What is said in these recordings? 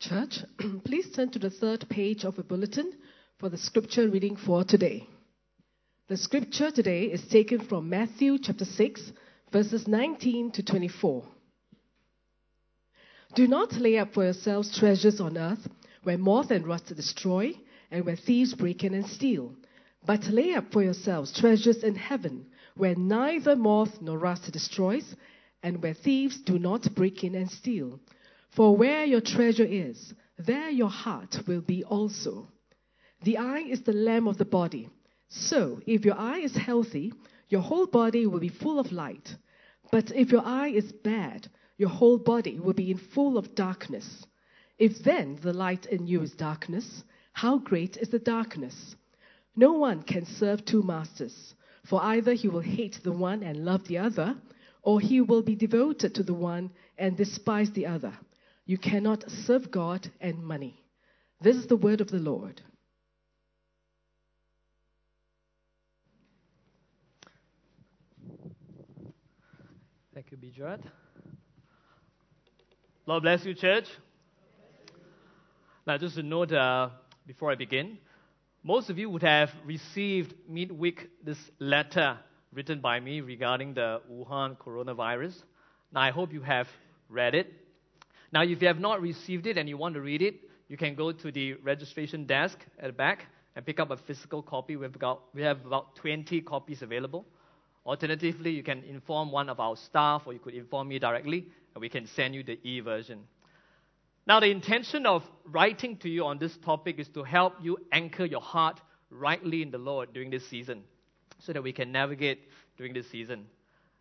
Church, please turn to the third page of a bulletin for the scripture reading for today. The scripture today is taken from Matthew chapter 6, verses 19 to 24. Do not lay up for yourselves treasures on earth where moth and rust destroy and where thieves break in and steal, but lay up for yourselves treasures in heaven where neither moth nor rust destroys and where thieves do not break in and steal. For where your treasure is, there your heart will be also. The eye is the lamp of the body. So, if your eye is healthy, your whole body will be full of light. But if your eye is bad, your whole body will be in full of darkness. If then the light in you is darkness, how great is the darkness? No one can serve two masters, for either he will hate the one and love the other, or he will be devoted to the one and despise the other. You cannot serve God and money. This is the word of the Lord. Thank you, Bijrat. Lord bless you, church. Now, just a note uh, before I begin. Most of you would have received midweek this letter written by me regarding the Wuhan coronavirus. Now, I hope you have read it. Now, if you have not received it and you want to read it, you can go to the registration desk at the back and pick up a physical copy. We've got, we have about 20 copies available. Alternatively, you can inform one of our staff or you could inform me directly and we can send you the e version. Now, the intention of writing to you on this topic is to help you anchor your heart rightly in the Lord during this season so that we can navigate during this season.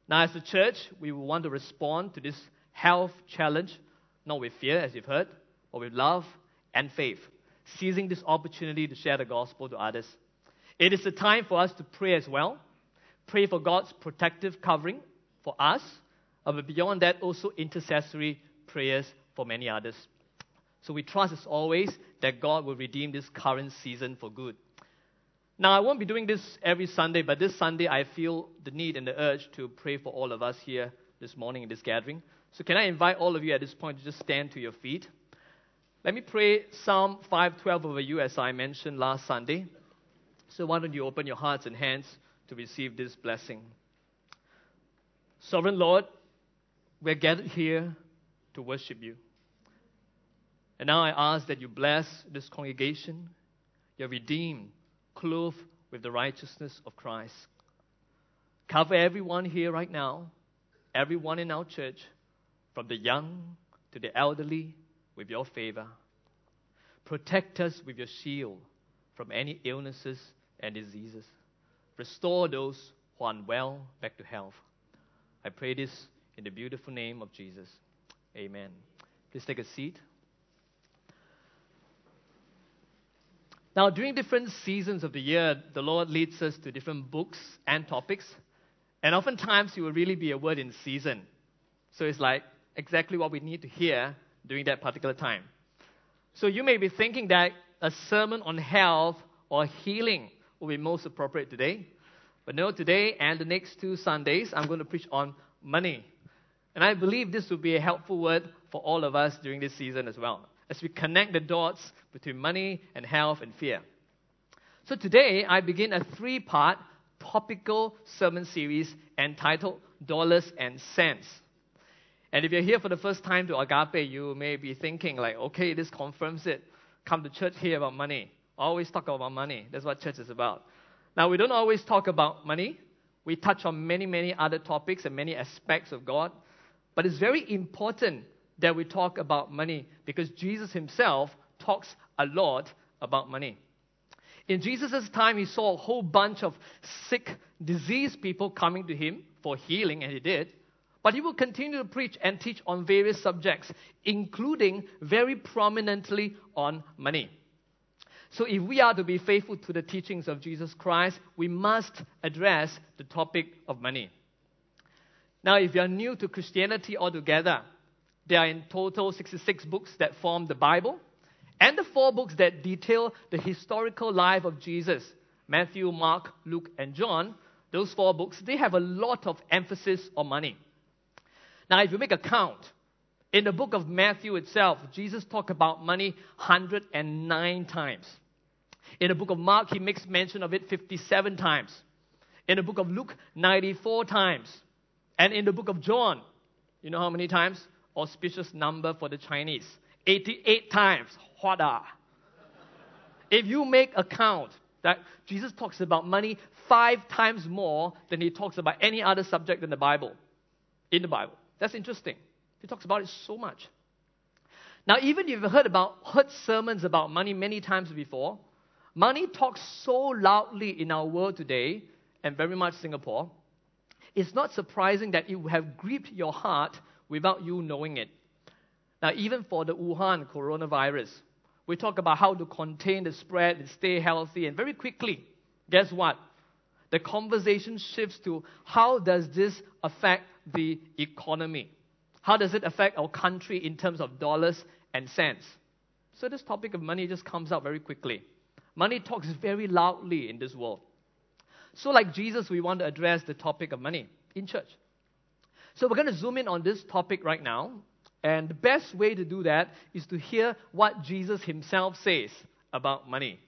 Now, as a church, we want to respond to this health challenge not with fear, as you've heard, but with love and faith, seizing this opportunity to share the gospel to others. It is a time for us to pray as well. Pray for God's protective covering for us, uh, but beyond that, also intercessory prayers for many others. So we trust, as always, that God will redeem this current season for good. Now, I won't be doing this every Sunday, but this Sunday I feel the need and the urge to pray for all of us here this morning in this gathering. So, can I invite all of you at this point to just stand to your feet? Let me pray Psalm 512 over you, as I mentioned last Sunday. So, why don't you open your hearts and hands to receive this blessing? Sovereign Lord, we're gathered here to worship you. And now I ask that you bless this congregation, you're redeemed, clothed with the righteousness of Christ. Cover everyone here right now, everyone in our church from the young to the elderly, with your favor. Protect us with your shield from any illnesses and diseases. Restore those who are unwell back to health. I pray this in the beautiful name of Jesus. Amen. Please take a seat. Now, during different seasons of the year, the Lord leads us to different books and topics. And oftentimes, it will really be a word in season. So it's like exactly what we need to hear during that particular time. So you may be thinking that a sermon on health or healing will be most appropriate today. But no, today and the next two Sundays, I'm going to preach on money. And I believe this will be a helpful word for all of us during this season as well, as we connect the dots between money and health and fear. So today, I begin a three part topical sermon series entitled Dollars and Cents. And if you're here for the first time to Agape, you may be thinking, like, okay, this confirms it. Come to church, hear about money. Always talk about money. That's what church is about. Now, we don't always talk about money. We touch on many, many other topics and many aspects of God. But it's very important that we talk about money because Jesus himself talks a lot about money. In Jesus' time, he saw a whole bunch of sick, diseased people coming to him for healing, and he did. But he will continue to preach and teach on various subjects, including very prominently on money. So, if we are to be faithful to the teachings of Jesus Christ, we must address the topic of money. Now, if you are new to Christianity altogether, there are in total 66 books that form the Bible, and the four books that detail the historical life of Jesus Matthew, Mark, Luke, and John. Those four books, they have a lot of emphasis on money. Now, if you make a count, In the book of Matthew itself, Jesus talked about money 109 times. In the book of Mark, he makes mention of it 57 times. In the book of Luke, 94 times. And in the book of John, you know how many times? Auspicious number for the Chinese 88 times. Huada. If you make a count that Jesus talks about money five times more than he talks about any other subject in the Bible. In the Bible. That's interesting. He talks about it so much. Now, even if you've heard about heard sermons about money many times before, money talks so loudly in our world today, and very much Singapore, it's not surprising that it would have gripped your heart without you knowing it. Now, even for the Wuhan coronavirus, we talk about how to contain the spread and stay healthy, and very quickly, guess what? The conversation shifts to how does this affect the economy? How does it affect our country in terms of dollars and cents? So this topic of money just comes up very quickly. Money talks very loudly in this world. So, like Jesus, we want to address the topic of money in church. So, we're going to zoom in on this topic right now. And the best way to do that is to hear what Jesus himself says about money.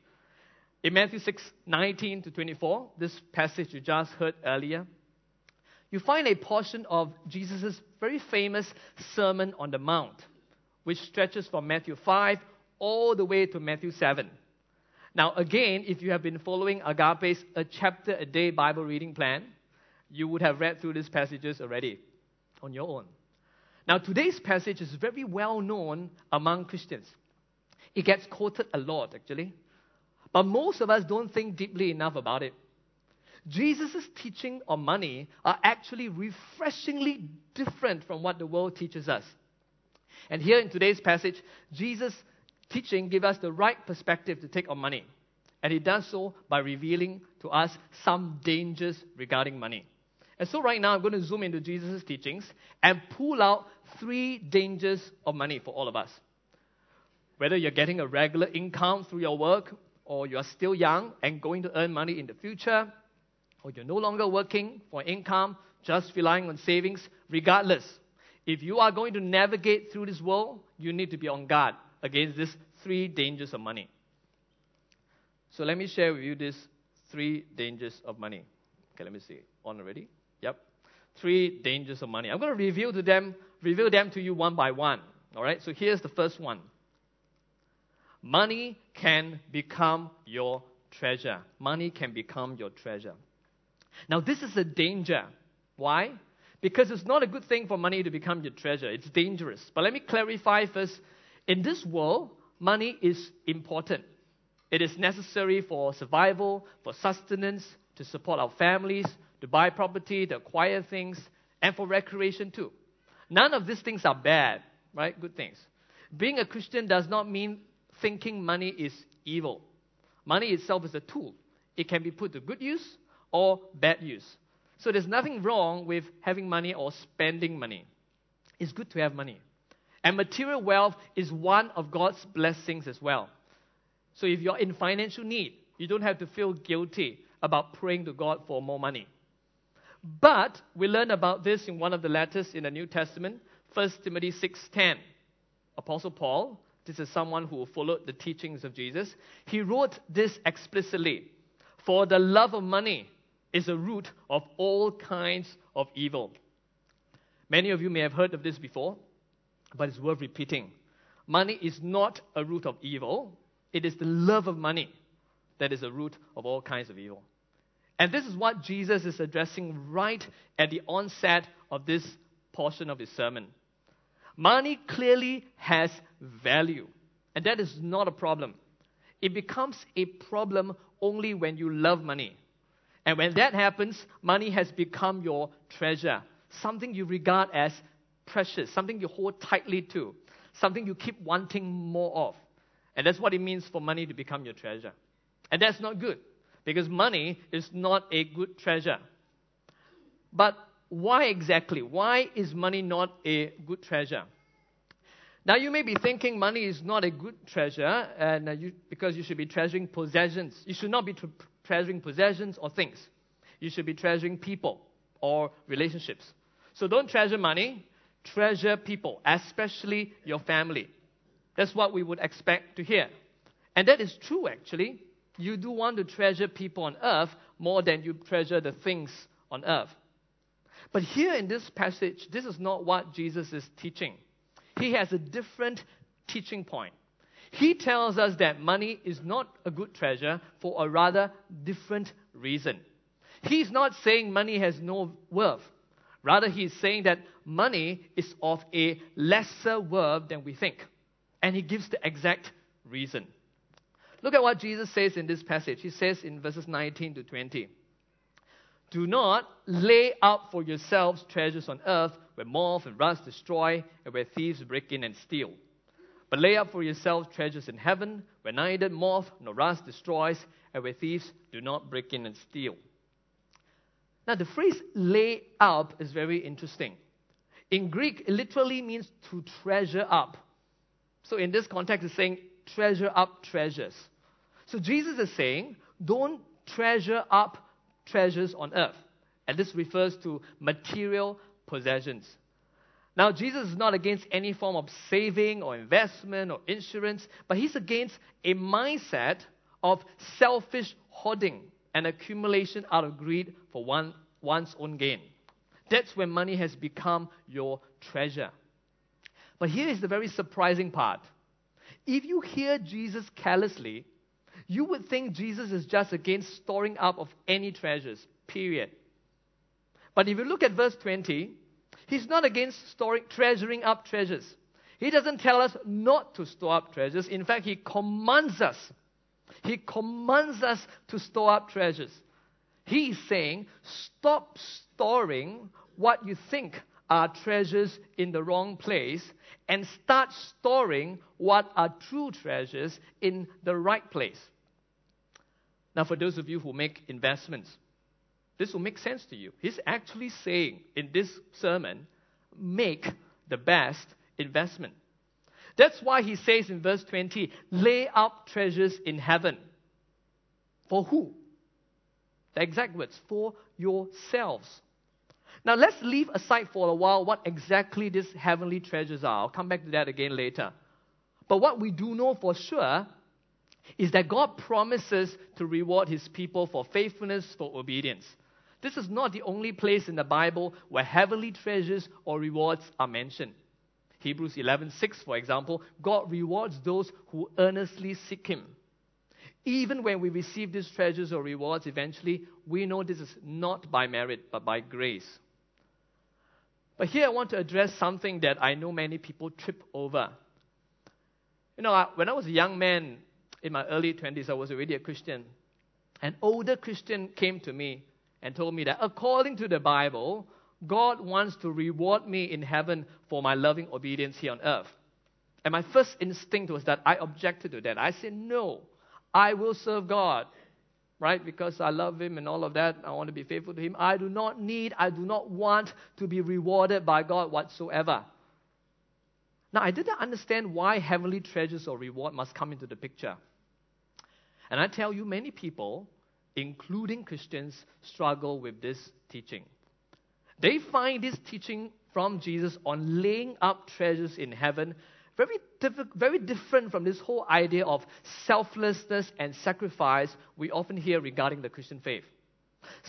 In Matthew 6 19 to 24, this passage you just heard earlier, you find a portion of Jesus' very famous Sermon on the Mount, which stretches from Matthew 5 all the way to Matthew 7. Now, again, if you have been following Agape's a chapter a day Bible reading plan, you would have read through these passages already on your own. Now, today's passage is very well known among Christians. It gets quoted a lot, actually. But most of us don't think deeply enough about it. Jesus' teaching on money are actually refreshingly different from what the world teaches us. And here in today's passage, Jesus' teaching gives us the right perspective to take on money. And he does so by revealing to us some dangers regarding money. And so, right now, I'm going to zoom into Jesus' teachings and pull out three dangers of money for all of us. Whether you're getting a regular income through your work, or you are still young and going to earn money in the future, or you're no longer working for income, just relying on savings, regardless, if you are going to navigate through this world, you need to be on guard against these three dangers of money. So let me share with you these three dangers of money. Okay, let me see. On already? Yep. Three dangers of money. I'm going to reveal to them, reveal them to you one by one. All right. So here's the first one. Money can become your treasure. Money can become your treasure. Now, this is a danger. Why? Because it's not a good thing for money to become your treasure. It's dangerous. But let me clarify first. In this world, money is important. It is necessary for survival, for sustenance, to support our families, to buy property, to acquire things, and for recreation too. None of these things are bad, right? Good things. Being a Christian does not mean thinking money is evil. Money itself is a tool. It can be put to good use or bad use. So there's nothing wrong with having money or spending money. It's good to have money. And material wealth is one of God's blessings as well. So if you're in financial need, you don't have to feel guilty about praying to God for more money. But we learn about this in one of the letters in the New Testament, 1 Timothy 6:10. Apostle Paul, this is someone who followed the teachings of Jesus, he wrote this explicitly. For the love of money is a root of all kinds of evil. Many of you may have heard of this before, but it's worth repeating. Money is not a root of evil, it is the love of money that is a root of all kinds of evil. And this is what Jesus is addressing right at the onset of this portion of his sermon. Money clearly has value, and that is not a problem. It becomes a problem only when you love money. And when that happens, money has become your treasure, something you regard as precious, something you hold tightly to, something you keep wanting more of. And that's what it means for money to become your treasure. And that's not good. Because money is not a good treasure. But why exactly? Why is money not a good treasure? Now, you may be thinking money is not a good treasure and uh, you, because you should be treasuring possessions. You should not be treasuring possessions or things. You should be treasuring people or relationships. So don't treasure money, treasure people, especially your family. That's what we would expect to hear. And that is true, actually. You do want to treasure people on earth more than you treasure the things on earth. But here in this passage, this is not what Jesus is teaching. He has a different teaching point. He tells us that money is not a good treasure for a rather different reason. He's not saying money has no worth. Rather, he's saying that money is of a lesser worth than we think. And he gives the exact reason. Look at what Jesus says in this passage. He says in verses 19 to 20 Do not lay up for yourselves treasures on earth where moth and rust destroy and where thieves break in and steal. But lay up for yourselves treasures in heaven where neither moth nor rust destroys and where thieves do not break in and steal. Now, the phrase lay up is very interesting. In Greek, it literally means to treasure up. So, in this context, it's saying treasure up treasures. So, Jesus is saying, don't treasure up treasures on earth. And this refers to material possessions. Now, Jesus is not against any form of saving or investment or insurance, but he's against a mindset of selfish hoarding and accumulation out of greed for one, one's own gain. That's when money has become your treasure. But here is the very surprising part. If you hear Jesus carelessly, you would think Jesus is just against storing up of any treasures, period. But if you look at verse 20, he's not against storing, treasuring up treasures. He doesn't tell us not to store up treasures. In fact, he commands us he commands us to store up treasures. He is saying, stop storing what you think are treasures in the wrong place and start storing what are true treasures in the right place. Now, for those of you who make investments, this will make sense to you. He's actually saying in this sermon, make the best investment. That's why he says in verse 20, lay up treasures in heaven. For who? The exact words, for yourselves. Now let's leave aside for a while what exactly these heavenly treasures are. I'll come back to that again later. But what we do know for sure is that God promises to reward his people for faithfulness, for obedience. This is not the only place in the Bible where heavenly treasures or rewards are mentioned. Hebrews 11:6 for example, God rewards those who earnestly seek him. Even when we receive these treasures or rewards eventually, we know this is not by merit but by grace. But here I want to address something that I know many people trip over. You know, when I was a young man in my early 20s, I was already a Christian. An older Christian came to me and told me that according to the Bible, God wants to reward me in heaven for my loving obedience here on earth. And my first instinct was that I objected to that. I said, No, I will serve God, right? Because I love Him and all of that. I want to be faithful to Him. I do not need, I do not want to be rewarded by God whatsoever. Now, I didn't understand why heavenly treasures or reward must come into the picture. And I tell you, many people, including Christians, struggle with this teaching. They find this teaching from Jesus on laying up treasures in heaven very, diff- very different from this whole idea of selflessness and sacrifice we often hear regarding the Christian faith.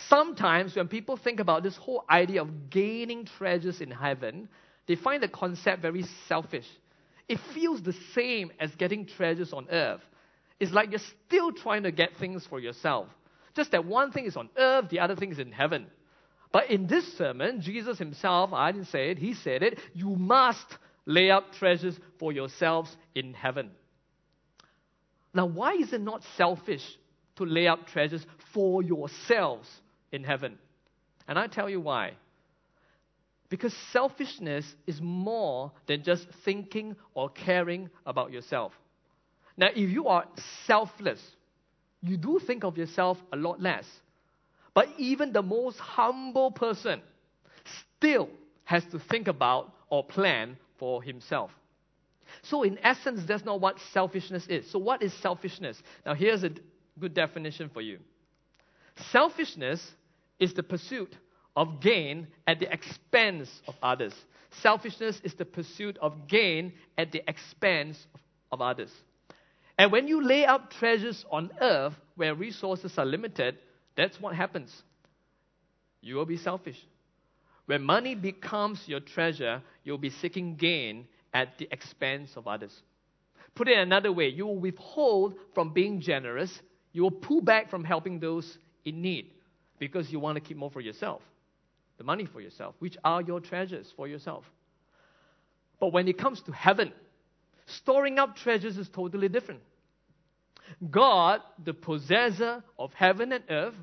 Sometimes, when people think about this whole idea of gaining treasures in heaven, they find the concept very selfish. It feels the same as getting treasures on earth. It's like you're still trying to get things for yourself. Just that one thing is on earth, the other thing is in heaven. But in this sermon, Jesus himself, I didn't say it, he said it, you must lay up treasures for yourselves in heaven. Now, why is it not selfish to lay up treasures for yourselves in heaven? And I tell you why. Because selfishness is more than just thinking or caring about yourself. Now, if you are selfless, you do think of yourself a lot less. But even the most humble person still has to think about or plan for himself. So, in essence, that's not what selfishness is. So, what is selfishness? Now, here's a good definition for you selfishness is the pursuit of gain at the expense of others. selfishness is the pursuit of gain at the expense of others. And when you lay up treasures on earth where resources are limited, that's what happens. You will be selfish. When money becomes your treasure, you'll be seeking gain at the expense of others. Put it another way, you will withhold from being generous, you will pull back from helping those in need because you want to keep more for yourself, the money for yourself, which are your treasures for yourself. But when it comes to heaven, storing up treasures is totally different. God, the possessor of heaven and earth,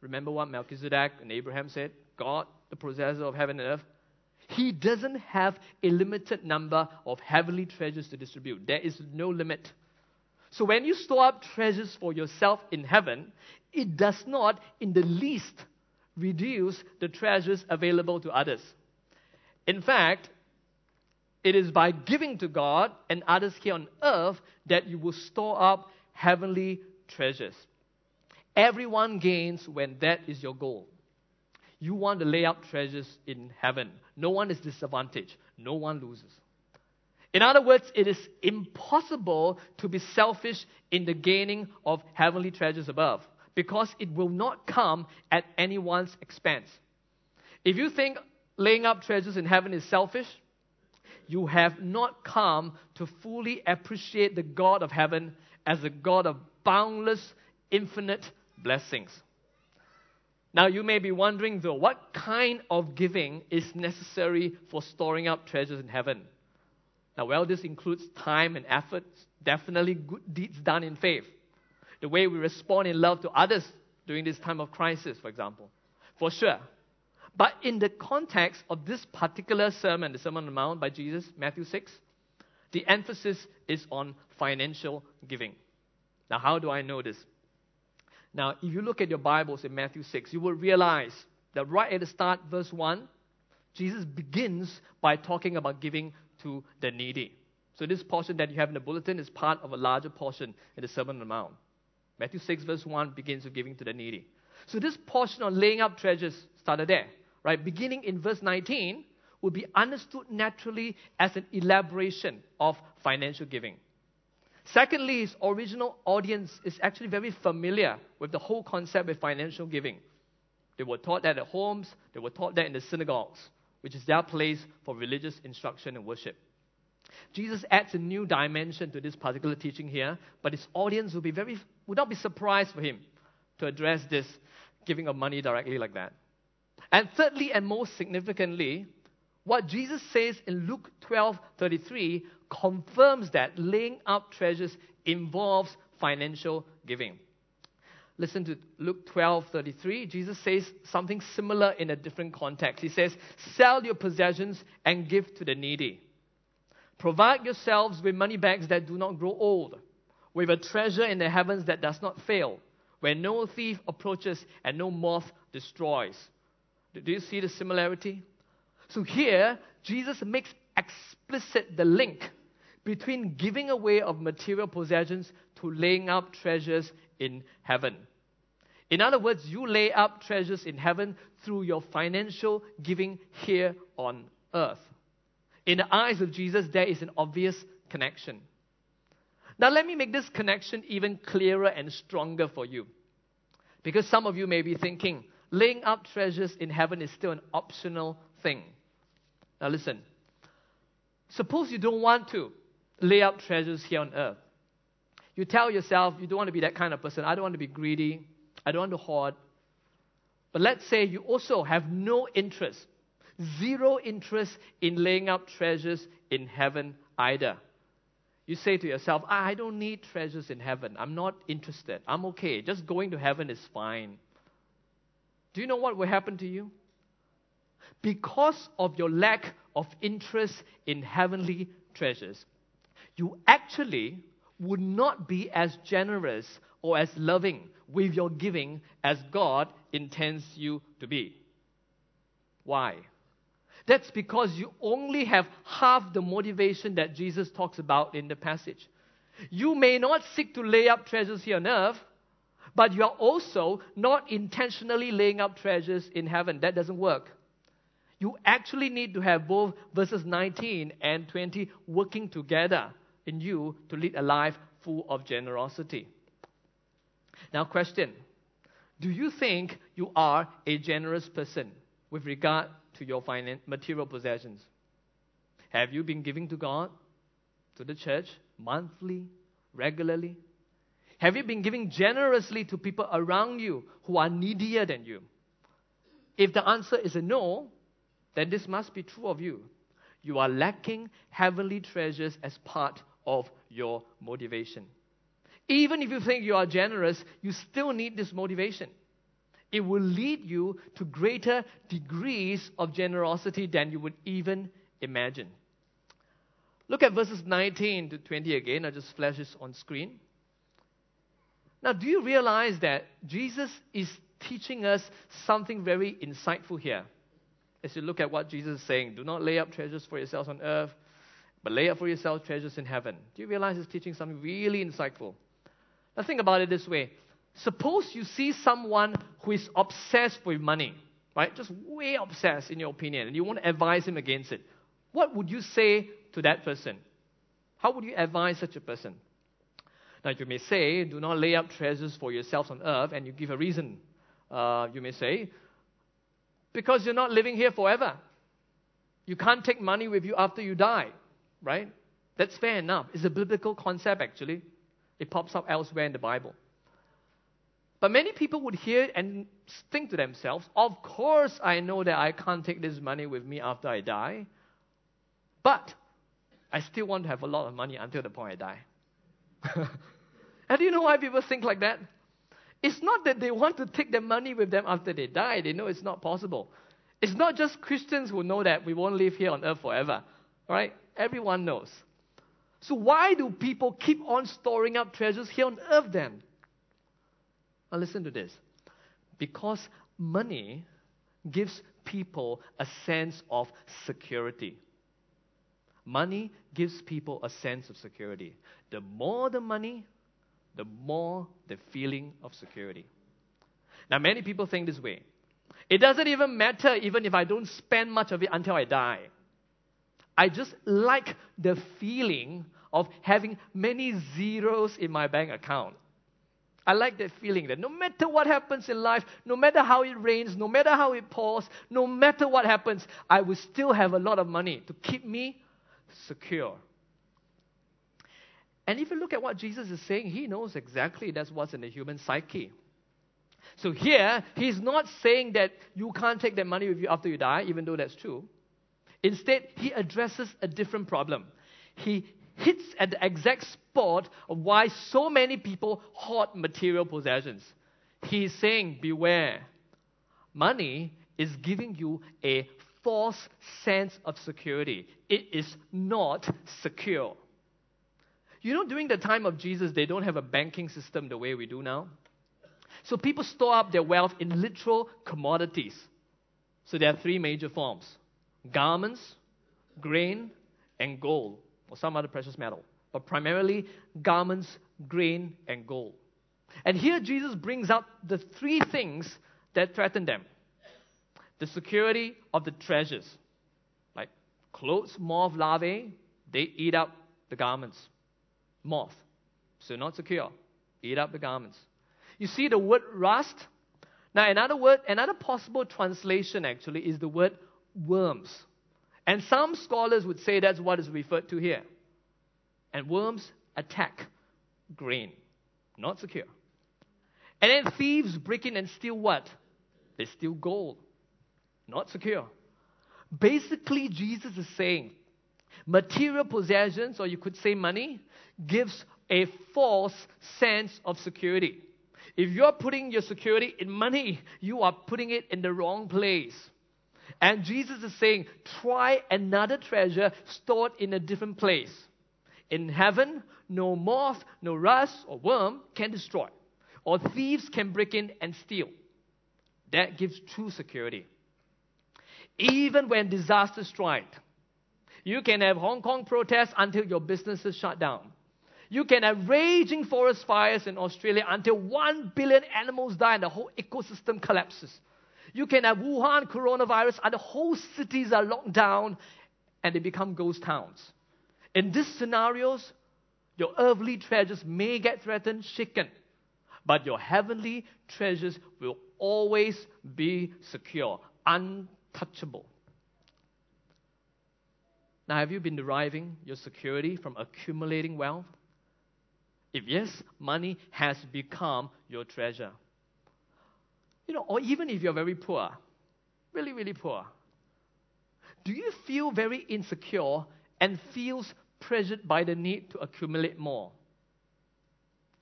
remember what Melchizedek and Abraham said? God, the possessor of heaven and earth, he doesn't have a limited number of heavenly treasures to distribute. There is no limit. So when you store up treasures for yourself in heaven, it does not in the least reduce the treasures available to others. In fact, it is by giving to God and others here on earth that you will store up heavenly treasures. Everyone gains when that is your goal. You want to lay up treasures in heaven. No one is disadvantaged, no one loses. In other words, it is impossible to be selfish in the gaining of heavenly treasures above because it will not come at anyone's expense. If you think laying up treasures in heaven is selfish, you have not come to fully appreciate the God of heaven as a God of boundless, infinite blessings. Now, you may be wondering, though, what kind of giving is necessary for storing up treasures in heaven? Now, well, this includes time and effort, definitely good deeds done in faith. The way we respond in love to others during this time of crisis, for example. For sure. But in the context of this particular sermon, the Sermon on the Mount by Jesus, Matthew 6, the emphasis is on financial giving. Now, how do I know this? Now, if you look at your Bibles in Matthew 6, you will realize that right at the start, verse 1, Jesus begins by talking about giving to the needy. So, this portion that you have in the bulletin is part of a larger portion in the Sermon on the Mount. Matthew 6, verse 1 begins with giving to the needy. So, this portion on laying up treasures started there, right? Beginning in verse 19 would be understood naturally as an elaboration of financial giving. Secondly, his original audience is actually very familiar with the whole concept of financial giving. They were taught that at homes, they were taught that in the synagogues, which is their place for religious instruction and worship. Jesus adds a new dimension to this particular teaching here, but his audience will be very would not be surprised for him to address this giving of money directly like that. And thirdly and most significantly, what Jesus says in Luke 12:33 confirms that laying up treasures involves financial giving. Listen to Luke 12:33. Jesus says something similar in a different context. He says, "Sell your possessions and give to the needy. Provide yourselves with money bags that do not grow old, with a treasure in the heavens that does not fail, where no thief approaches and no moth destroys." Do you see the similarity? So here, Jesus makes explicit the link between giving away of material possessions to laying up treasures in heaven. In other words, you lay up treasures in heaven through your financial giving here on earth. In the eyes of Jesus, there is an obvious connection. Now, let me make this connection even clearer and stronger for you. Because some of you may be thinking, laying up treasures in heaven is still an optional thing. Now, listen. Suppose you don't want to lay up treasures here on earth. You tell yourself you don't want to be that kind of person. I don't want to be greedy. I don't want to hoard. But let's say you also have no interest, zero interest in laying up treasures in heaven either. You say to yourself, ah, I don't need treasures in heaven. I'm not interested. I'm okay. Just going to heaven is fine. Do you know what will happen to you? Because of your lack of interest in heavenly treasures, you actually would not be as generous or as loving with your giving as God intends you to be. Why? That's because you only have half the motivation that Jesus talks about in the passage. You may not seek to lay up treasures here on earth, but you are also not intentionally laying up treasures in heaven. That doesn't work. You actually need to have both verses 19 and 20 working together in you to lead a life full of generosity. Now, question Do you think you are a generous person with regard to your finan- material possessions? Have you been giving to God, to the church, monthly, regularly? Have you been giving generously to people around you who are needier than you? If the answer is a no, then this must be true of you. You are lacking heavenly treasures as part of your motivation. Even if you think you are generous, you still need this motivation. It will lead you to greater degrees of generosity than you would even imagine. Look at verses 19 to 20 again. I just flash this on screen. Now, do you realize that Jesus is teaching us something very insightful here? As you look at what Jesus is saying, do not lay up treasures for yourselves on earth, but lay up for yourselves treasures in heaven. Do you realize he's teaching something really insightful? Now, think about it this way. Suppose you see someone who is obsessed with money, right? Just way obsessed, in your opinion, and you want to advise him against it. What would you say to that person? How would you advise such a person? Now, you may say, do not lay up treasures for yourselves on earth, and you give a reason. Uh, you may say, because you're not living here forever. You can't take money with you after you die, right? That's fair enough. It's a biblical concept, actually. It pops up elsewhere in the Bible. But many people would hear and think to themselves, Of course, I know that I can't take this money with me after I die, but I still want to have a lot of money until the point I die. and do you know why people think like that? It's not that they want to take their money with them after they die. They know it's not possible. It's not just Christians who know that we won't live here on earth forever. Right? Everyone knows. So why do people keep on storing up treasures here on earth then? Now listen to this. Because money gives people a sense of security. Money gives people a sense of security. The more the money, the more the feeling of security. Now, many people think this way. It doesn't even matter even if I don't spend much of it until I die. I just like the feeling of having many zeros in my bank account. I like that feeling that no matter what happens in life, no matter how it rains, no matter how it pours, no matter what happens, I will still have a lot of money to keep me secure. And if you look at what Jesus is saying, he knows exactly that's what's in the human psyche. So here, he's not saying that you can't take that money with you after you die, even though that's true. Instead, he addresses a different problem. He hits at the exact spot of why so many people hoard material possessions. He's saying, Beware. Money is giving you a false sense of security. It is not secure. You know, during the time of Jesus, they don't have a banking system the way we do now. So people store up their wealth in literal commodities. So there are three major forms garments, grain, and gold, or some other precious metal. But primarily garments, grain, and gold. And here Jesus brings up the three things that threaten them the security of the treasures. Like clothes, moth, larvae, they eat up the garments. Moth. So not secure. Eat up the garments. You see the word rust? Now another word, another possible translation actually is the word worms. And some scholars would say that's what is referred to here. And worms attack grain. Not secure. And then thieves break in and steal what? They steal gold not secure. Basically, Jesus is saying material possessions, or you could say money, gives a false sense of security. If you're putting your security in money, you are putting it in the wrong place. And Jesus is saying, try another treasure stored in a different place. In heaven, no moth, no rust, or worm can destroy, or thieves can break in and steal. That gives true security even when disaster strikes. You can have Hong Kong protests until your businesses shut down. You can have raging forest fires in Australia until one billion animals die and the whole ecosystem collapses. You can have Wuhan coronavirus, and the whole cities are locked down and they become ghost towns. In these scenarios, your earthly treasures may get threatened, shaken, but your heavenly treasures will always be secure, untouchable. Now, have you been deriving your security from accumulating wealth? If yes, money has become your treasure. You know, or even if you're very poor, really, really poor, do you feel very insecure and feels pressured by the need to accumulate more?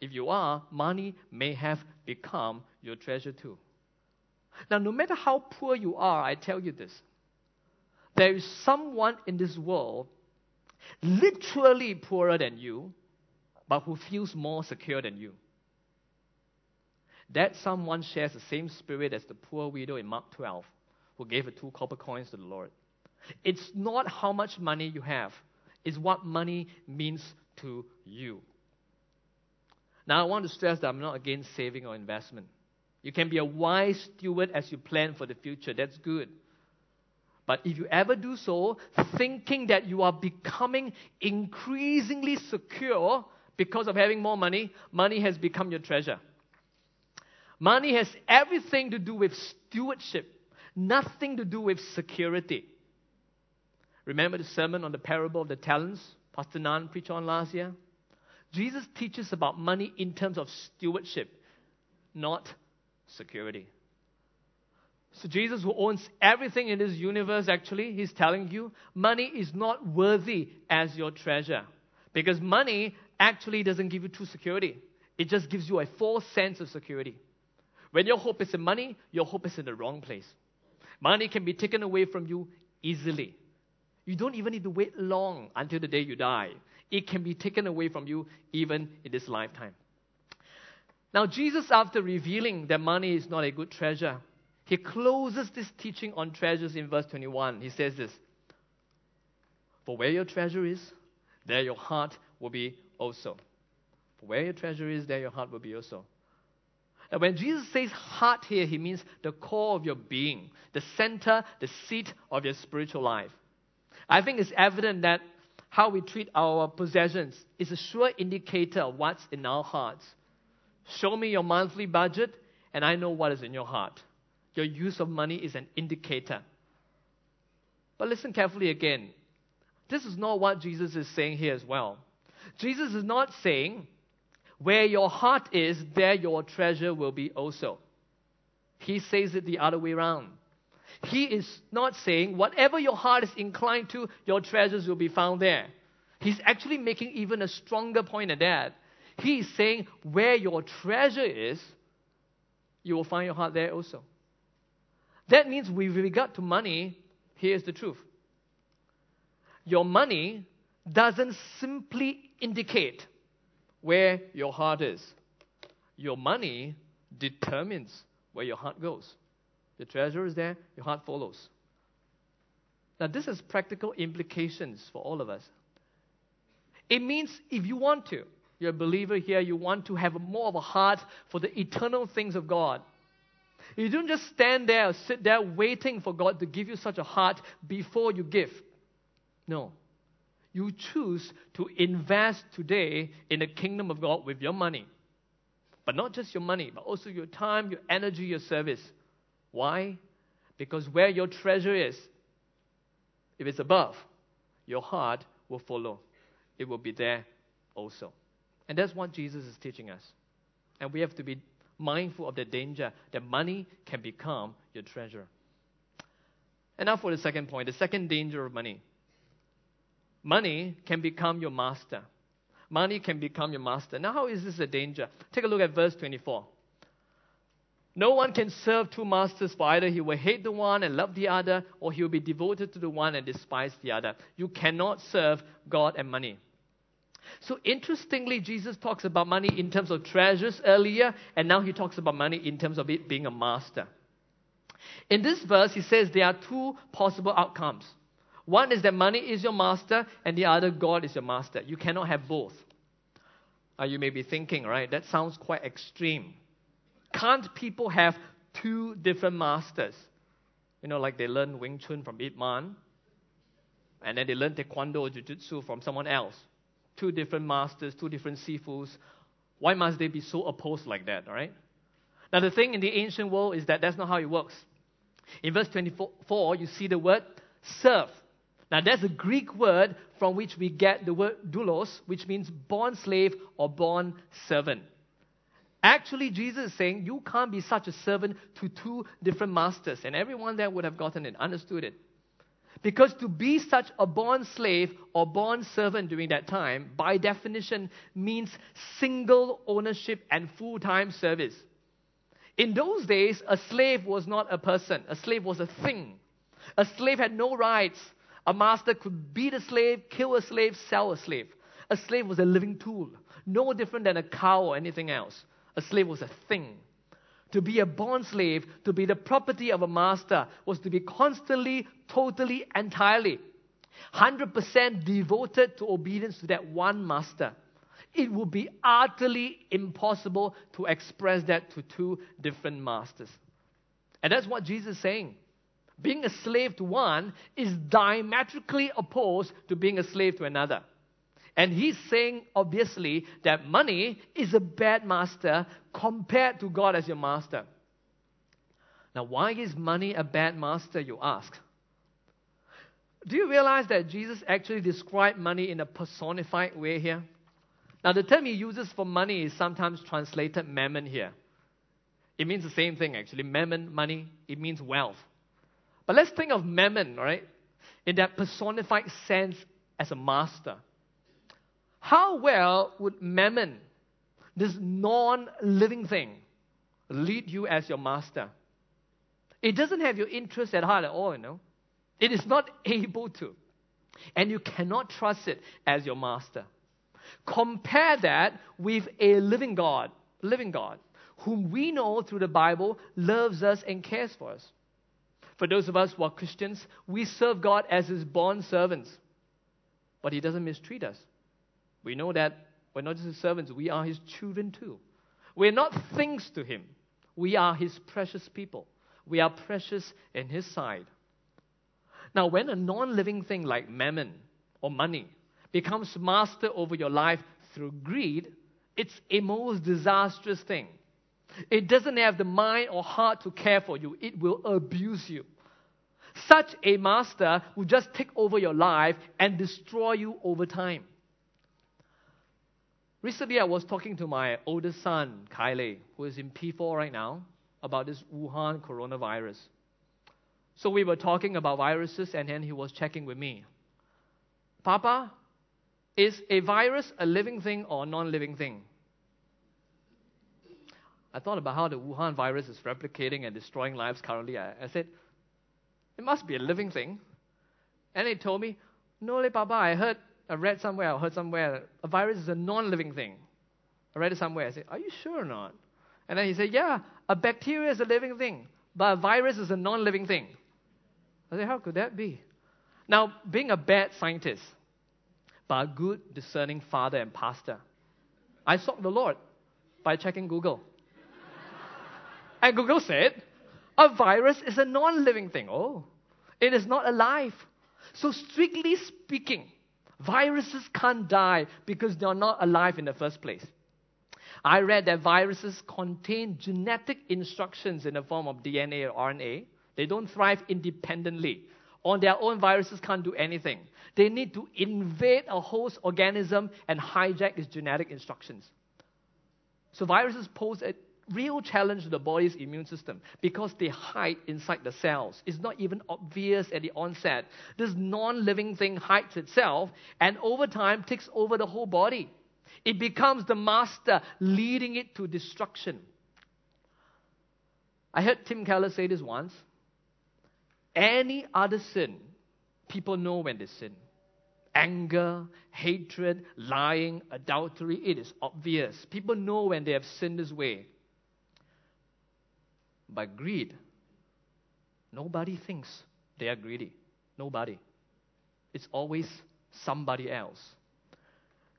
If you are, money may have become your treasure too. Now, no matter how poor you are, I tell you this there is someone in this world literally poorer than you, but who feels more secure than you. That someone shares the same spirit as the poor widow in Mark 12, who gave her two copper coins to the Lord. It's not how much money you have, it's what money means to you. Now, I want to stress that I'm not against saving or investment. You can be a wise steward as you plan for the future. That's good. But if you ever do so, thinking that you are becoming increasingly secure because of having more money, money has become your treasure. Money has everything to do with stewardship, nothing to do with security. Remember the sermon on the parable of the talents Pastor Nan preached on last year? Jesus teaches about money in terms of stewardship, not security. So, Jesus, who owns everything in this universe, actually, he's telling you money is not worthy as your treasure. Because money actually doesn't give you true security, it just gives you a false sense of security. When your hope is in money, your hope is in the wrong place. Money can be taken away from you easily. You don't even need to wait long until the day you die. It can be taken away from you even in this lifetime. Now, Jesus, after revealing that money is not a good treasure, he closes this teaching on treasures in verse 21. He says this For where your treasure is, there your heart will be also. For where your treasure is, there your heart will be also. Now, when Jesus says heart here, he means the core of your being, the center, the seat of your spiritual life. I think it's evident that how we treat our possessions is a sure indicator of what's in our hearts. Show me your monthly budget, and I know what is in your heart. Your use of money is an indicator. But listen carefully again. This is not what Jesus is saying here as well. Jesus is not saying, where your heart is, there your treasure will be also. He says it the other way around. He is not saying, whatever your heart is inclined to, your treasures will be found there. He's actually making even a stronger point than that. He is saying, where your treasure is, you will find your heart there also. That means with regard to money, here's the truth. Your money doesn't simply indicate where your heart is. Your money determines where your heart goes. The treasure is there, your heart follows. Now, this has practical implications for all of us. It means if you want to, you're a believer here, you want to have more of a heart for the eternal things of God, you don't just stand there or sit there waiting for God to give you such a heart before you give. No. You choose to invest today in the kingdom of God with your money. But not just your money, but also your time, your energy, your service. Why? Because where your treasure is, if it's above, your heart will follow. It will be there also. And that's what Jesus is teaching us. And we have to be mindful of the danger that money can become your treasure. And now for the second point the second danger of money. Money can become your master. Money can become your master. Now, how is this a danger? Take a look at verse 24. No one can serve two masters, for either he will hate the one and love the other, or he will be devoted to the one and despise the other. You cannot serve God and money. So interestingly, Jesus talks about money in terms of treasures earlier, and now he talks about money in terms of it being a master. In this verse, he says there are two possible outcomes. One is that money is your master, and the other, God is your master. You cannot have both. Uh, you may be thinking, right, that sounds quite extreme. Can't people have two different masters. You know, like they learn Wing Chun from Ip Man, and then they learn Taekwondo or Jiu Jitsu from someone else. Two different masters, two different sifus. Why must they be so opposed like that, all right? Now, the thing in the ancient world is that that's not how it works. In verse 24, you see the word serve. Now, that's a Greek word from which we get the word doulos, which means born slave or born servant. Actually, Jesus is saying you can't be such a servant to two different masters. And everyone there would have gotten it, understood it. Because to be such a born slave or born servant during that time, by definition, means single ownership and full time service. In those days, a slave was not a person, a slave was a thing. A slave had no rights. A master could beat a slave, kill a slave, sell a slave. A slave was a living tool, no different than a cow or anything else. A slave was a thing. To be a bond slave, to be the property of a master, was to be constantly, totally, entirely, 100% devoted to obedience to that one master. It would be utterly impossible to express that to two different masters. And that's what Jesus is saying. Being a slave to one is diametrically opposed to being a slave to another. And he's saying, obviously, that money is a bad master compared to God as your master. Now, why is money a bad master, you ask? Do you realize that Jesus actually described money in a personified way here? Now, the term he uses for money is sometimes translated mammon here. It means the same thing, actually. Mammon, money, it means wealth. But let's think of mammon, right? In that personified sense as a master. How well would mammon, this non living thing, lead you as your master? It doesn't have your interest at heart at all, you know. It is not able to. And you cannot trust it as your master. Compare that with a living God, living God, whom we know through the Bible loves us and cares for us. For those of us who are Christians, we serve God as his bond servants. But he doesn't mistreat us. We know that we're not just his servants, we are his children too. We're not things to him, we are his precious people. We are precious in his sight. Now, when a non living thing like mammon or money becomes master over your life through greed, it's a most disastrous thing. It doesn't have the mind or heart to care for you, it will abuse you. Such a master will just take over your life and destroy you over time. Recently, I was talking to my oldest son, Kyle, who is in P4 right now, about this Wuhan coronavirus. So we were talking about viruses, and then he was checking with me. Papa, is a virus a living thing or a non living thing? I thought about how the Wuhan virus is replicating and destroying lives currently. I, I said, it must be a living thing. And he told me, no, le, Papa, I heard I read somewhere, I heard somewhere, a virus is a non living thing. I read it somewhere. I said, Are you sure or not? And then he said, Yeah, a bacteria is a living thing, but a virus is a non living thing. I said, How could that be? Now, being a bad scientist, but a good discerning father and pastor, I sought the Lord by checking Google. and Google said, A virus is a non living thing. Oh, it is not alive. So, strictly speaking, Viruses can't die because they're not alive in the first place. I read that viruses contain genetic instructions in the form of DNA or RNA. They don't thrive independently. On their own, viruses can't do anything. They need to invade a host organism and hijack its genetic instructions. So, viruses pose a real challenge to the body's immune system because they hide inside the cells. It's not even obvious at the onset. This non living thing hides itself and over time takes over the whole body. It becomes the master, leading it to destruction. I heard Tim Keller say this once. Any other sin, people know when they sin. Anger, hatred, lying, adultery, it is obvious. People know when they have sinned this way by greed. Nobody thinks they are greedy. Nobody. It's always somebody else.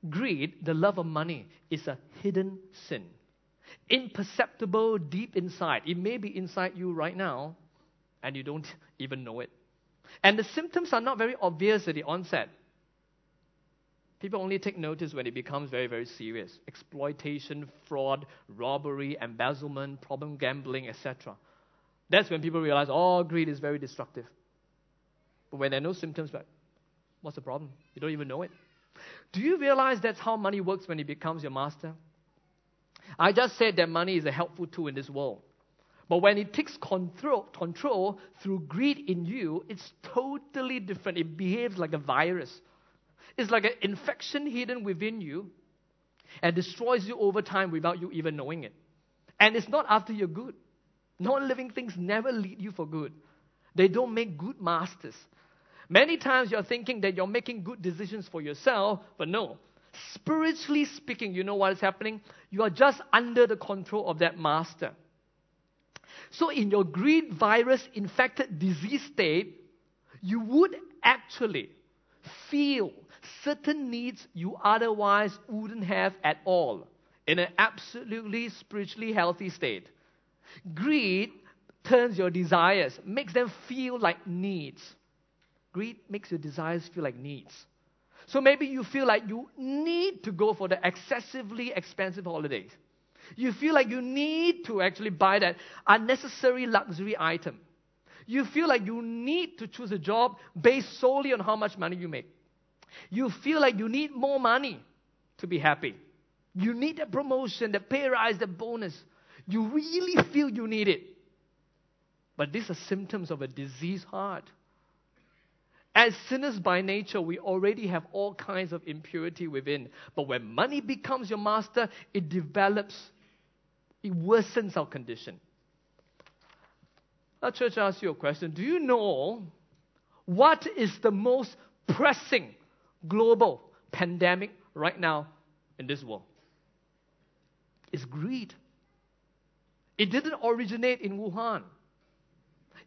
Greed, the love of money, is a hidden sin. imperceptible deep inside. It may be inside you right now, and you don't even know it. And the symptoms are not very obvious at the onset. People only take notice when it becomes very, very serious exploitation, fraud, robbery, embezzlement, problem gambling, etc. That's when people realize, oh, greed is very destructive. But when there are no symptoms, but what's the problem? You don't even know it. Do you realize that's how money works when it becomes your master? I just said that money is a helpful tool in this world. But when it takes control, control through greed in you, it's totally different. It behaves like a virus. It's like an infection hidden within you and destroys you over time without you even knowing it. And it's not after you're good. Non living things never lead you for good, they don't make good masters. Many times you're thinking that you're making good decisions for yourself, but no. Spiritually speaking, you know what is happening? You are just under the control of that master. So, in your greed virus infected disease state, you would actually feel certain needs you otherwise wouldn't have at all in an absolutely spiritually healthy state. Greed turns your desires, makes them feel like needs. Greed makes your desires feel like needs. So maybe you feel like you need to go for the excessively expensive holidays. You feel like you need to actually buy that unnecessary luxury item. You feel like you need to choose a job based solely on how much money you make. You feel like you need more money to be happy. You need a promotion, the pay rise, the bonus. You really feel you need it. But these are symptoms of a diseased heart. As sinners by nature, we already have all kinds of impurity within. But when money becomes your master, it develops, it worsens our condition. Now, church, I ask you a question. Do you know what is the most pressing global pandemic right now in this world? It's greed. It didn't originate in Wuhan.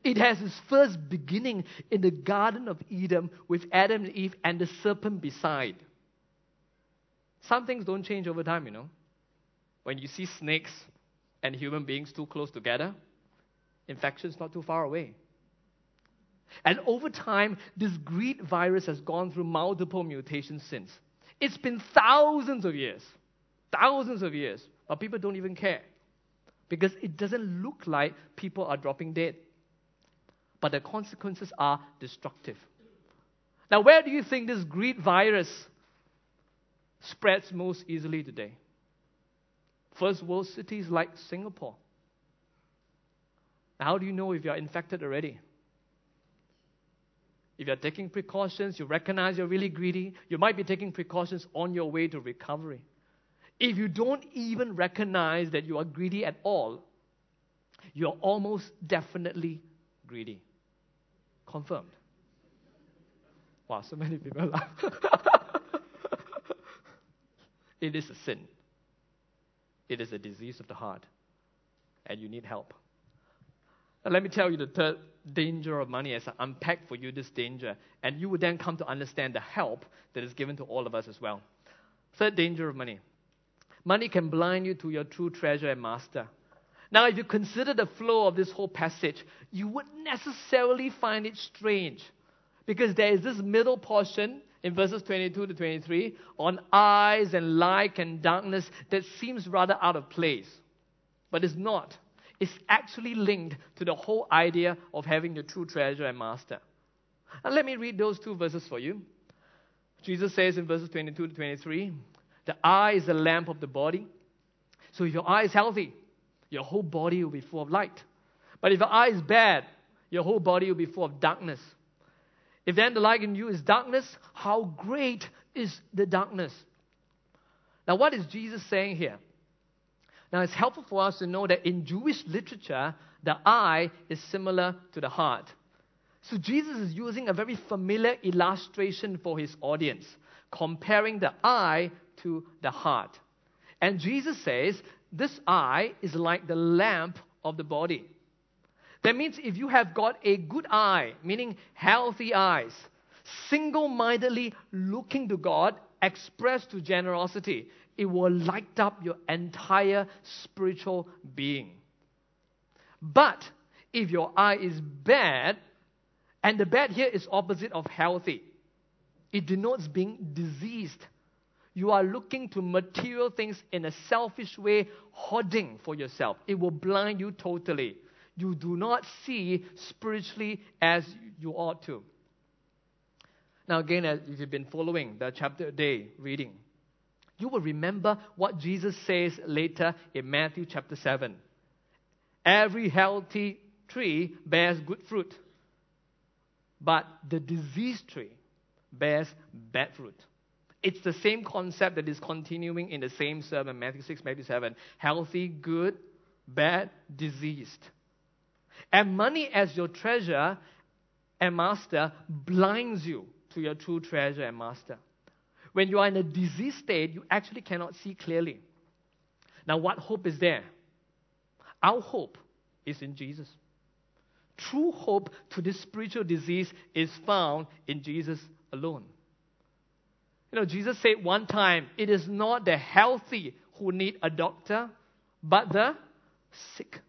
It has its first beginning in the Garden of Eden with Adam and Eve and the serpent beside. Some things don't change over time, you know. When you see snakes and human beings too close together, infection's not too far away. And over time, this greed virus has gone through multiple mutations since. It's been thousands of years, thousands of years, but people don't even care because it doesn't look like people are dropping dead. But the consequences are destructive. Now, where do you think this greed virus spreads most easily today? First world cities like Singapore. How do you know if you're infected already? If you're taking precautions, you recognize you're really greedy, you might be taking precautions on your way to recovery. If you don't even recognize that you are greedy at all, you're almost definitely greedy. Confirmed. Wow, so many people laugh. it is a sin. It is a disease of the heart. And you need help. Let me tell you the third danger of money as I unpack for you this danger, and you will then come to understand the help that is given to all of us as well. Third danger of money money can blind you to your true treasure and master. Now, if you consider the flow of this whole passage, you would necessarily find it strange because there is this middle portion in verses 22 to 23 on eyes and light and darkness that seems rather out of place. But it's not is actually linked to the whole idea of having the true treasure and master. And let me read those two verses for you. Jesus says in verses 22 to 23, the eye is the lamp of the body. So if your eye is healthy, your whole body will be full of light. But if your eye is bad, your whole body will be full of darkness. If then the light in you is darkness, how great is the darkness? Now, what is Jesus saying here? Now, it's helpful for us to know that in Jewish literature, the eye is similar to the heart. So, Jesus is using a very familiar illustration for his audience, comparing the eye to the heart. And Jesus says, This eye is like the lamp of the body. That means if you have got a good eye, meaning healthy eyes, single mindedly looking to God, expressed to generosity, it will light up your entire spiritual being. But if your eye is bad, and the bad here is opposite of healthy, it denotes being diseased. You are looking to material things in a selfish way, hoarding for yourself. It will blind you totally. You do not see spiritually as you ought to. Now, again, if you've been following the chapter day reading, you will remember what Jesus says later in Matthew chapter 7. Every healthy tree bears good fruit, but the diseased tree bears bad fruit. It's the same concept that is continuing in the same sermon, Matthew 6, Matthew 7. Healthy, good, bad, diseased. And money as your treasure and master blinds you to your true treasure and master. When you are in a diseased state, you actually cannot see clearly. Now, what hope is there? Our hope is in Jesus. True hope to this spiritual disease is found in Jesus alone. You know, Jesus said one time, it is not the healthy who need a doctor, but the sick.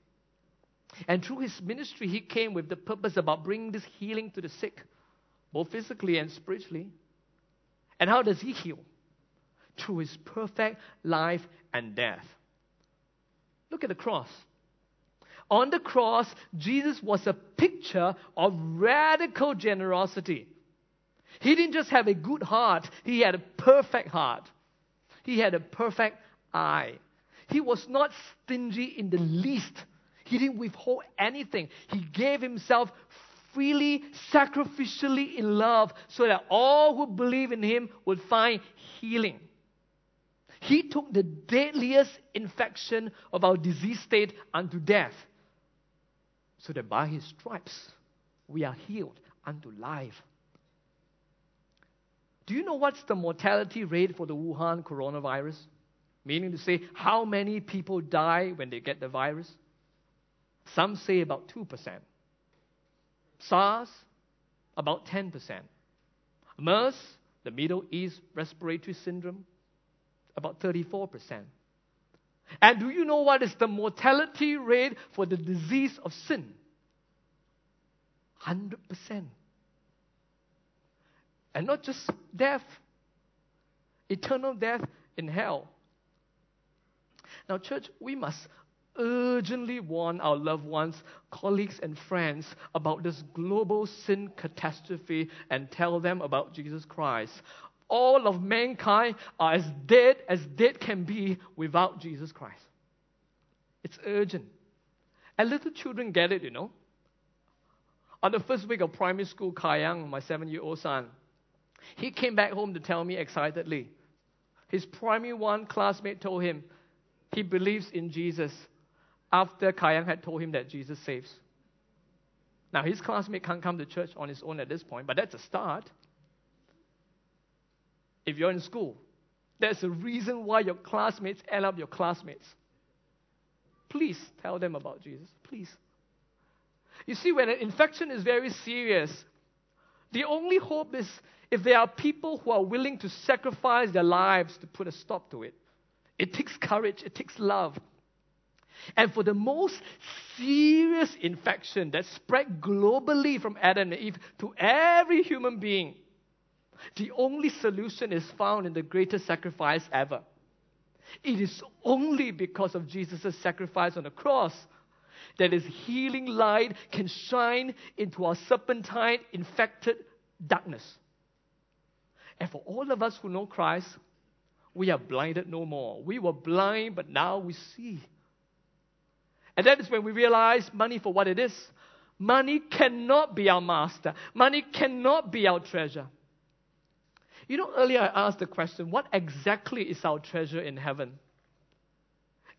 And through his ministry, he came with the purpose about bringing this healing to the sick, both physically and spiritually. And how does he heal? Through his perfect life and death. Look at the cross. On the cross, Jesus was a picture of radical generosity. He didn't just have a good heart, he had a perfect heart. He had a perfect eye. He was not stingy in the least. He didn't withhold anything. He gave himself freely, sacrificially in love so that all who believe in him would find healing. He took the deadliest infection of our disease state unto death so that by his stripes we are healed unto life. Do you know what's the mortality rate for the Wuhan coronavirus? Meaning to say, how many people die when they get the virus? Some say about 2%. SARS, about 10%. MERS, the Middle East Respiratory Syndrome, about 34%. And do you know what is the mortality rate for the disease of sin? 100%. And not just death, eternal death in hell. Now, church, we must urgently warn our loved ones, colleagues, and friends about this global sin catastrophe and tell them about Jesus Christ. All of mankind are as dead as dead can be without Jesus Christ. It's urgent. And little children get it, you know. On the first week of primary school, Kayang, my seven year old son, he came back home to tell me excitedly. His primary one classmate told him he believes in Jesus after Kayang had told him that Jesus saves. Now, his classmate can't come to church on his own at this point, but that's a start. If you're in school, there's a reason why your classmates end up your classmates. Please tell them about Jesus. Please. You see, when an infection is very serious, the only hope is if there are people who are willing to sacrifice their lives to put a stop to it. It takes courage, it takes love. And for the most serious infection that spread globally from Adam and Eve to every human being, the only solution is found in the greatest sacrifice ever. It is only because of Jesus' sacrifice on the cross that his healing light can shine into our serpentine infected darkness. And for all of us who know Christ, we are blinded no more. We were blind, but now we see. And that is when we realize money for what it is. Money cannot be our master, money cannot be our treasure. You know, earlier I asked the question what exactly is our treasure in heaven?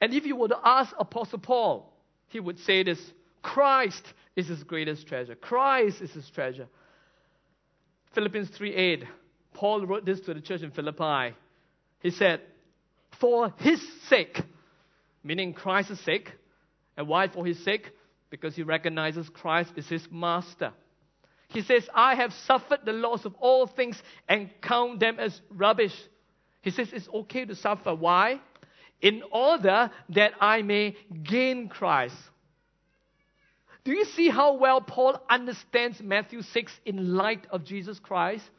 And if you were to ask Apostle Paul, he would say this Christ is his greatest treasure. Christ is his treasure. Philippians 3 8, Paul wrote this to the church in Philippi. He said, For his sake, meaning Christ's sake, and why for his sake? Because he recognizes Christ is his master. He says, I have suffered the loss of all things and count them as rubbish. He says it's okay to suffer. Why? In order that I may gain Christ. Do you see how well Paul understands Matthew 6 in light of Jesus Christ?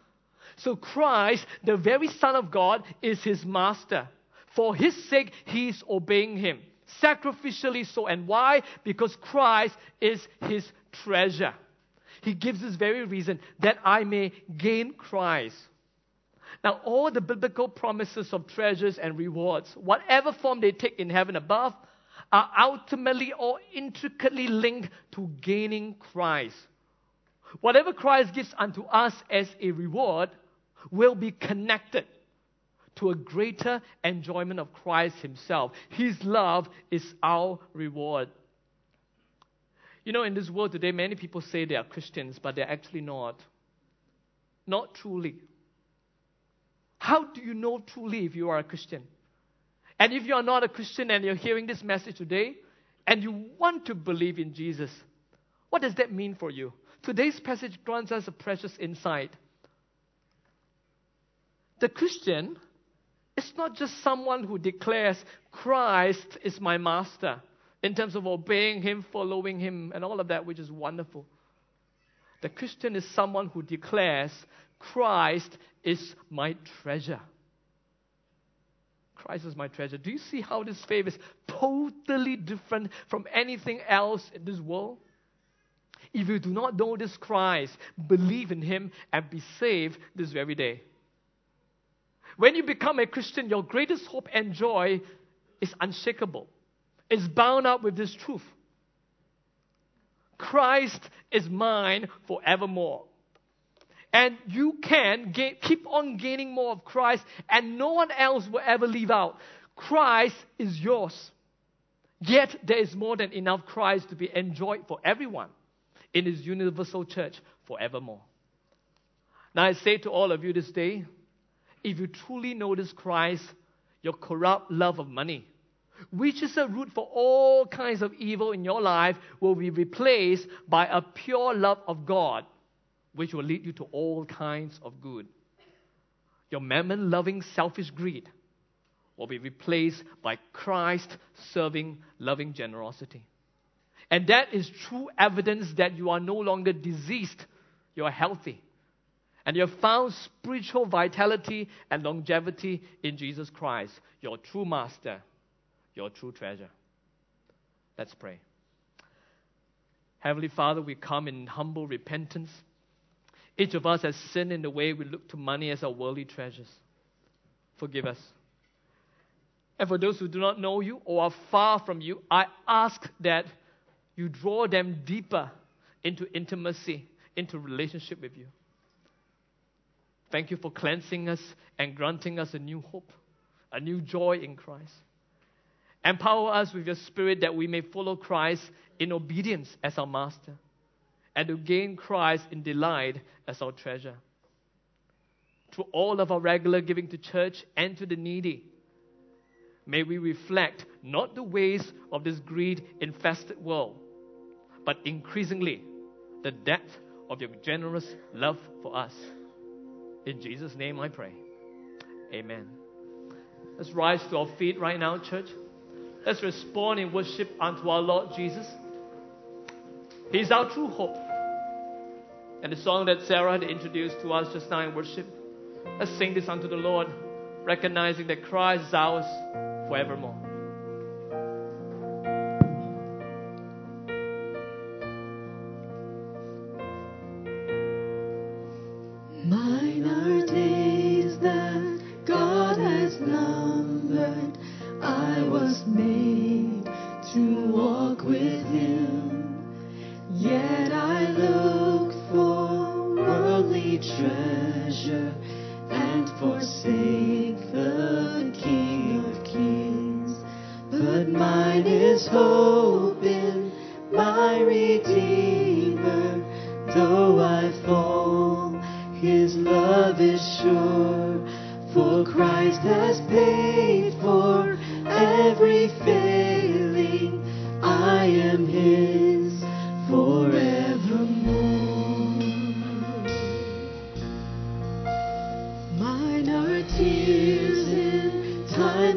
So, Christ, the very Son of God, is his master. For his sake, he is obeying him, sacrificially so. And why? Because Christ is his treasure. He gives this very reason that I may gain Christ. Now, all the biblical promises of treasures and rewards, whatever form they take in heaven above, are ultimately or intricately linked to gaining Christ. Whatever Christ gives unto us as a reward will be connected to a greater enjoyment of Christ Himself. His love is our reward. You know, in this world today, many people say they are Christians, but they're actually not. Not truly. How do you know truly if you are a Christian? And if you are not a Christian and you're hearing this message today and you want to believe in Jesus, what does that mean for you? Today's passage grants us a precious insight. The Christian is not just someone who declares Christ is my master in terms of obeying Him, following Him, and all of that, which is wonderful. The Christian is someone who declares Christ is my treasure. Christ is my treasure. Do you see how this faith is totally different from anything else in this world? If you do not know this Christ, believe in Him and be saved this very day. When you become a Christian, your greatest hope and joy is unshakable. It's bound up with this truth. Christ is mine forevermore. And you can keep on gaining more of Christ, and no one else will ever leave out. Christ is yours. Yet there is more than enough Christ to be enjoyed for everyone in His universal church forevermore. Now I say to all of you this day, if you truly this Christ, your corrupt love of money, which is a root for all kinds of evil in your life, will be replaced by a pure love of God which will lead you to all kinds of good. Your mammon loving selfish greed will be replaced by Christ serving loving generosity. And that is true evidence that you are no longer diseased, you are healthy. And you have found spiritual vitality and longevity in Jesus Christ, your true master, your true treasure. Let's pray. Heavenly Father, we come in humble repentance. Each of us has sinned in the way we look to money as our worldly treasures. Forgive us. And for those who do not know you or are far from you, I ask that you draw them deeper into intimacy, into relationship with you. Thank you for cleansing us and granting us a new hope, a new joy in Christ. Empower us with your spirit that we may follow Christ in obedience as our master and to gain Christ in delight as our treasure. Through all of our regular giving to church and to the needy, may we reflect not the ways of this greed infested world, but increasingly the depth of your generous love for us. In Jesus' name I pray. Amen. Let's rise to our feet right now, church. Let's respond in worship unto our Lord Jesus. He's our true hope. And the song that Sarah had introduced to us just now in worship, let's sing this unto the Lord, recognizing that Christ is ours forevermore.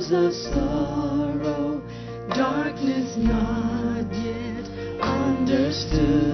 Sorrow, darkness not yet understood.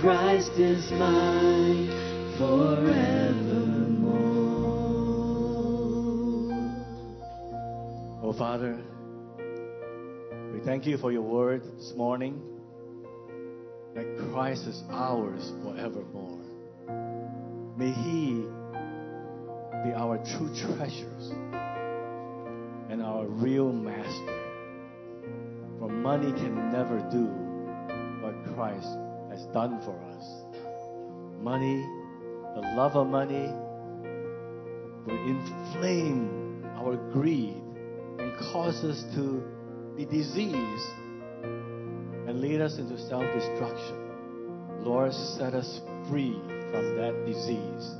Christ is mine forevermore. Oh, Father, we thank you for your word this morning that Christ is ours forevermore. May He be our true treasures and our real master. For money can never do what Christ has done for us. Money, the love of money, will inflame our greed and cause us to be diseased and lead us into self destruction. Lord, set us free from that disease.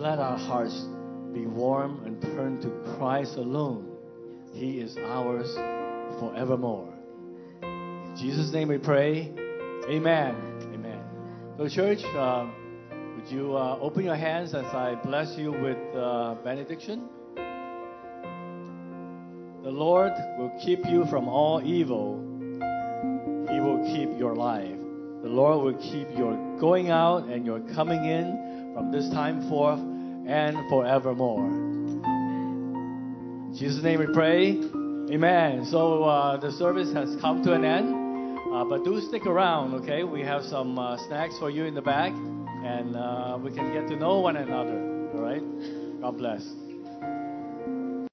Let our hearts be warm and turn to Christ alone. He is ours forevermore. In Jesus' name we pray. Amen. Amen. So, church, uh, would you uh, open your hands as I bless you with uh, benediction? The Lord will keep you from all evil. He will keep your life. The Lord will keep your going out and your coming in from this time forth and forevermore. In Jesus' name we pray. Amen. So uh, the service has come to an end, uh, but do stick around, okay? We have some uh, snacks for you in the back, and uh, we can get to know one another. All right? God bless.